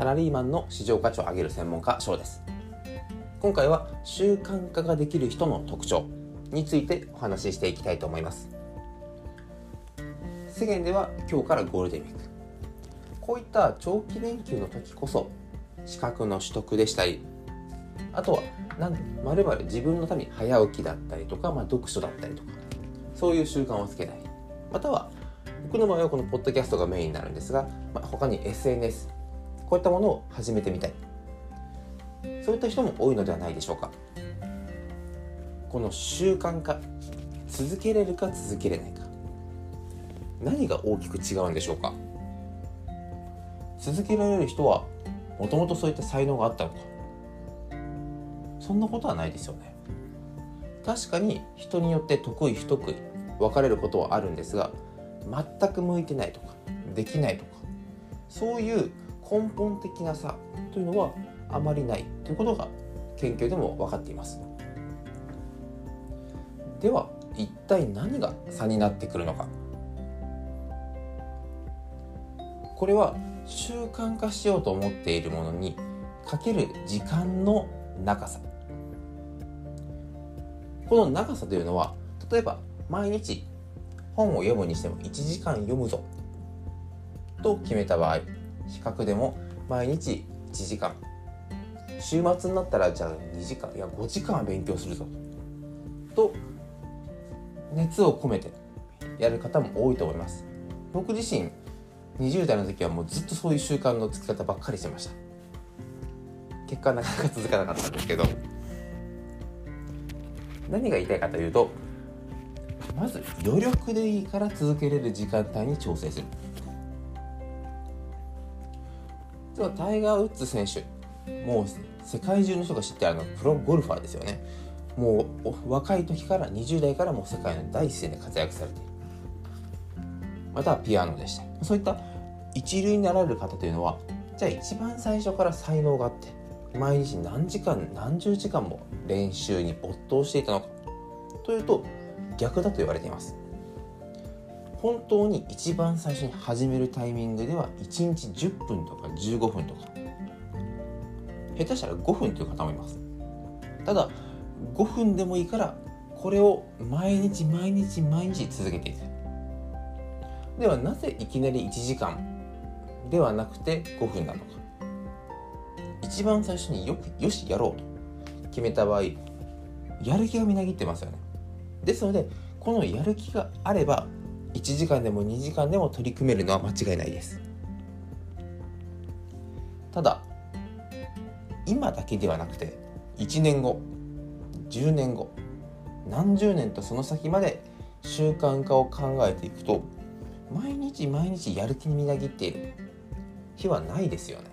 サラリーマンの市場価値を上げる専門家翔です。今回は習慣化ができる人の特徴についてお話ししていきたいと思います。世間では今日からゴールデンウィーク。こういった長期連休の時こそ資格の取得でしたりあとはなんまるまる自分のために早起きだったりとか、まあ、読書だったりとかそういう習慣をつけたり。または僕の場合はこのポッドキャストがメインになるんですが、まあ、他に SNS こういったものを始めてみたい。そういった人も多いのではないでしょうか。この習慣化続けれるか続けれないか。何が大きく違うんでしょうか。続けられる人はもともとそういった才能があったのか。そんなことはないですよね。確かに人によって得意不得意分かれることはあるんですが全く向いてないとかできないとかそういう根本的な差というのはあまりないということが研究でも分かっています。では一体何が差になってくるのか。これは習慣化しようと思っているものにかける時間の長さ。この長さというのは例えば毎日本を読むにしても1時間読むぞと決めた場合比較でも毎日1時間。週末になったらじゃあ2時間。いや5時間は勉強するぞ。と熱を込めてやる方も多いと思います。僕自身20代の時はもうずっとそういう習慣のつき方ばっかりしてました。結果なかなか続かなかったんですけど。何が言いたいかというとまず余力でいいから続けれる時間帯に調整する。はタイガー・ウッズ選手もう世界中の人が知ってあのプロゴルファーですよね。もう若い時から20代からもう世界の第一線で活躍されている。またはピアノでした。そういった一流になられる方というのはじゃあ一番最初から才能があって毎日何時間何十時間も練習に没頭していたのかというと逆だと言われています。本当に一番最初に始めるタイミングでは1日10分とか15分とか。下手したら5分という方もいます。ただ5分でもいいからこれを毎日毎日毎日続けていく。ではなぜいきなり1時間ではなくて5分なのか。一番最初によくよしやろうと。決めた場合やる気がみなぎってますよね。ですのでこのやる気があれば1時間でも2時間でも取り組めるのは間違いないです。ただ今だけではなくて1年後10年後何十年とその先まで習慣化を考えていくと毎日毎日やる気にみなぎっている。日はないですよね。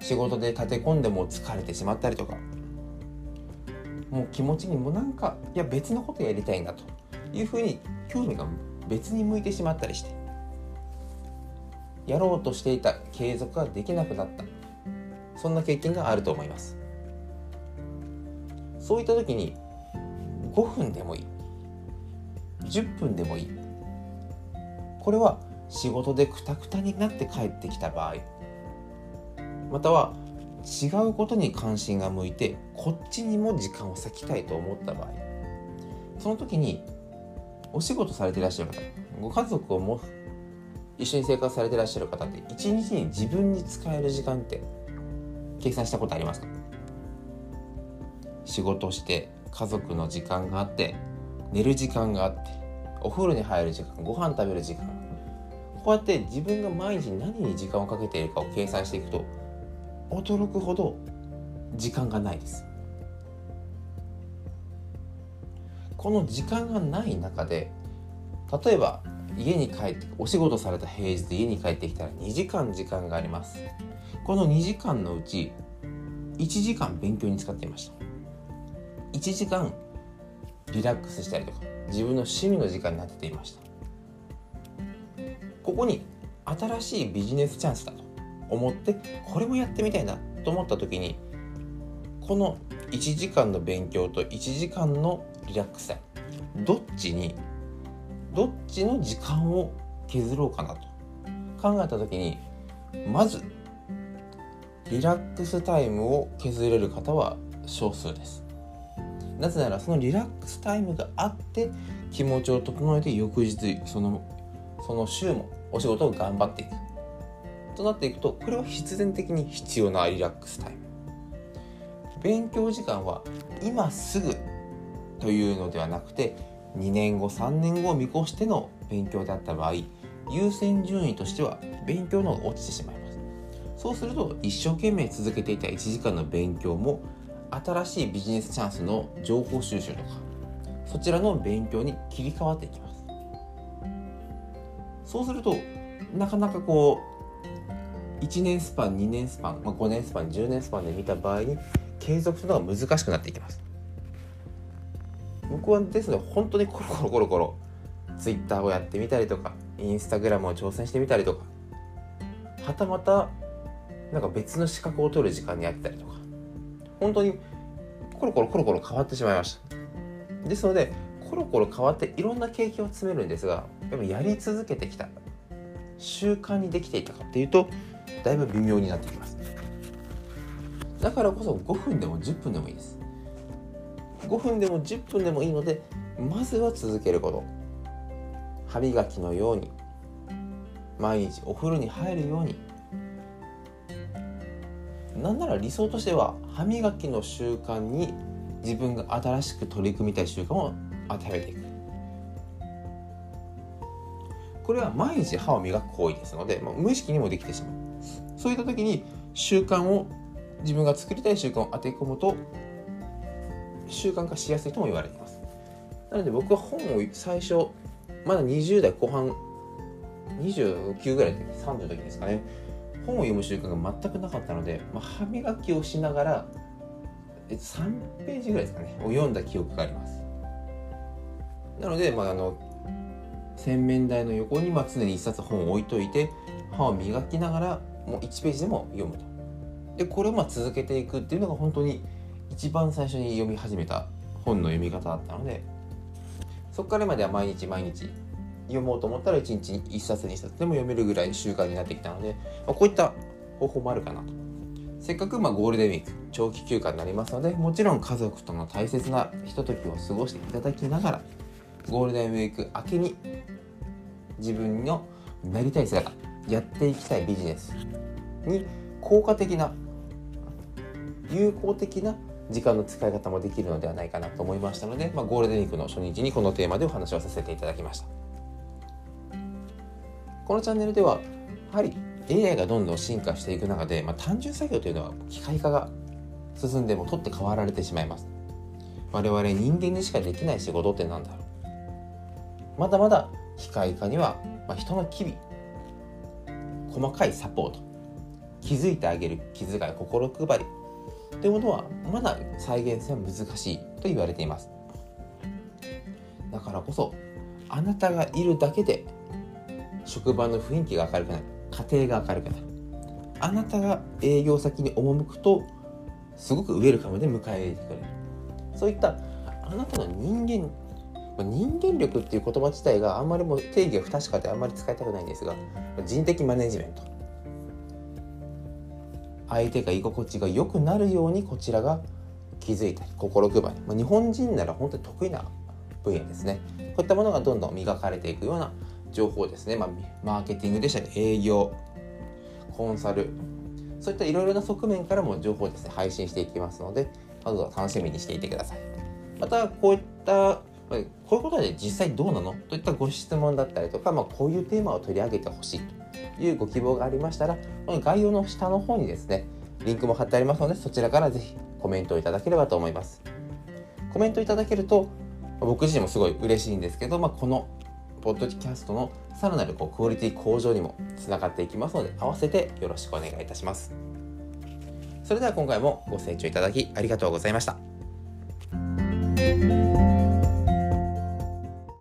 仕事で立て込んでも疲れてしまったりとかもう気持ちにもなんかいや別のことやりたいんだと。いうふうに興味が別に向いてしまったりしてやろうとしていた継続ができなくなった。そんな経験があると思います。そういった時に5分でもいい。10分でもいい。これは仕事でクタクタになって帰ってきた場合。または違うことに関心が向いてこっちにも時間を割きたいと思った場合。その時にお仕事されていらっしゃる方ご家族をも一緒に生活されていらっしゃる方って一日に自分に使える時間って計算したことありますか？仕事して家族の時間があって寝る時間があってお風呂に入る時間ご飯食べる時間。こうやって自分が毎日何に時間をかけているかを計算していくと驚くほど時間がないです。この時間がない中で例えば家に帰ってお仕事された平日家に帰ってきたら2時間時間があります。この2時間のうち1時間勉強に使っていました。1時間リラックスしたりとか自分の趣味の時間になっていました。ここに新しいビジネスチャンスだと思ってこれもやってみたいなと思った時にこの1時間の勉強と1時間のリラックスタイムどっちにどっちの時間を削ろうかなと。考えた時にまずリラックスタイムを削れる方は少数です。なぜならそのリラックスタイムがあって気持ちを整えて翌日そのその週もお仕事を頑張っていく。となっていくとこれは必然的に必要なリラックスタイム。勉強時間は今すぐというのではなくて2年後3年後を見越しての勉強であった場合優先順位としては勉強の方が落ちてしまいます。そうすると一生懸命続けていた1時間の勉強も新しいビジネスチャンスの情報収集とかそちらの勉強に切り替わっていきます。そうするとなかなかこう1年スパン2年スパン、まあ、5年スパン10年スパンで見た場合に継続するのが難しくなっていきます。僕はですので本当にコロコロコロコロ Twitter をやってみたりとかインスタグラムを挑戦してみたりとかはたまたなんか別の資格を取る時間にやったりとか本当にコロコロコロコロ変わってしまいました。ですのでコロコロ変わっていろんな経験を詰めるんですがやっぱやり続けてきた習慣にできていたかっていうとだいぶ微妙になってきます。だからこそ5分でも10分でもいいです。5分でも10分でもいいのでまずは続けること。歯磨きのように。毎日お風呂に入るように。なんなら理想としては歯磨きの習慣に自分が新しく取り組みたい習慣を当てはめていく。これは毎日歯を磨く行為ですので、まあ、無意識にもできてしまう。そういった時に習慣を自分が作りたい習慣を当て込むと習慣化しやすいとも言われています。なので僕は本を最初まだ20代後半29ぐらいの時30の時ですかね。本を読む習慣が全くなかったので、まあ、歯磨きをしながら3ページぐらいですかね。を読んだ記憶があります。なので、まあ、あの洗面台の横にまあ常に1冊本を置いといて歯を磨きながらもう1ページでも読むと。でこれをまあ続けていくっていうのが本当に一番最初に読み始めた本の読み方だったのでそこからまでは毎日毎日読もうと思ったら1日に1冊2冊でも読めるぐらい習慣になってきたので、まあ、こういった方法もあるかなと。せっかくまあゴールデンウィーク長期休暇になりますのでもちろん家族との大切なひとときを過ごしていただきながらゴールデンウィーク明けに自分のなりたい姿やっていきたいビジネスに効果的な有効的な時間の使い方もできるのではないかなと思いましたので、まあ、ゴールデンウィークの初日にこのテーマでお話をさせていただきました。このチャンネルではやはり AI がどんどん進化していく中で、まあ、単純作業というのは機械化が進んでも取って代わられてしまいます。我々人間にしかできない仕事って何だろう。まだまだ機械化には、まあ、人の機微細かいサポート気づいてあげる気遣い心配りというものはまだ再現性は難しいと言われています。だからこそあなたがいるだけで職場の雰囲気が明るくなる。家庭が明るくなる。あなたが営業先に赴くとすごくウェルカムで迎え入れてくれる。そういったあなたの人間人間力っていう言葉自体があんまりも定義が不確かであんまり使いたくないんですが人的マネジメント。相手が居心地が良くなるようにこちらが気づいたり心配り、ま、日本人なら本当に得意な分野ですね。こういったものがどんどん磨かれていくような情報ですね、まあ、マーケティングでしたり営業コンサル。そういったいろいろな側面からも情報をですね。配信していきますのでどうぞ楽しみにしていてください。またこういったこういうことで実際どうなの？といったご質問だったりとか、まあ、こういうテーマを取り上げてほしいと。いうご希望がありましたらこの概要の下の方にですねリンクも貼ってありますのでそちらからぜひコメントをいただければと思います。コメントいただけると僕自身もすごい嬉しいんですけど、まあ、このポッドキャストのさらなるこうクオリティ向上にもつながっていきますので合わせてよろしくお願いいたします。それでは今回もご清聴いただきありがとうございました。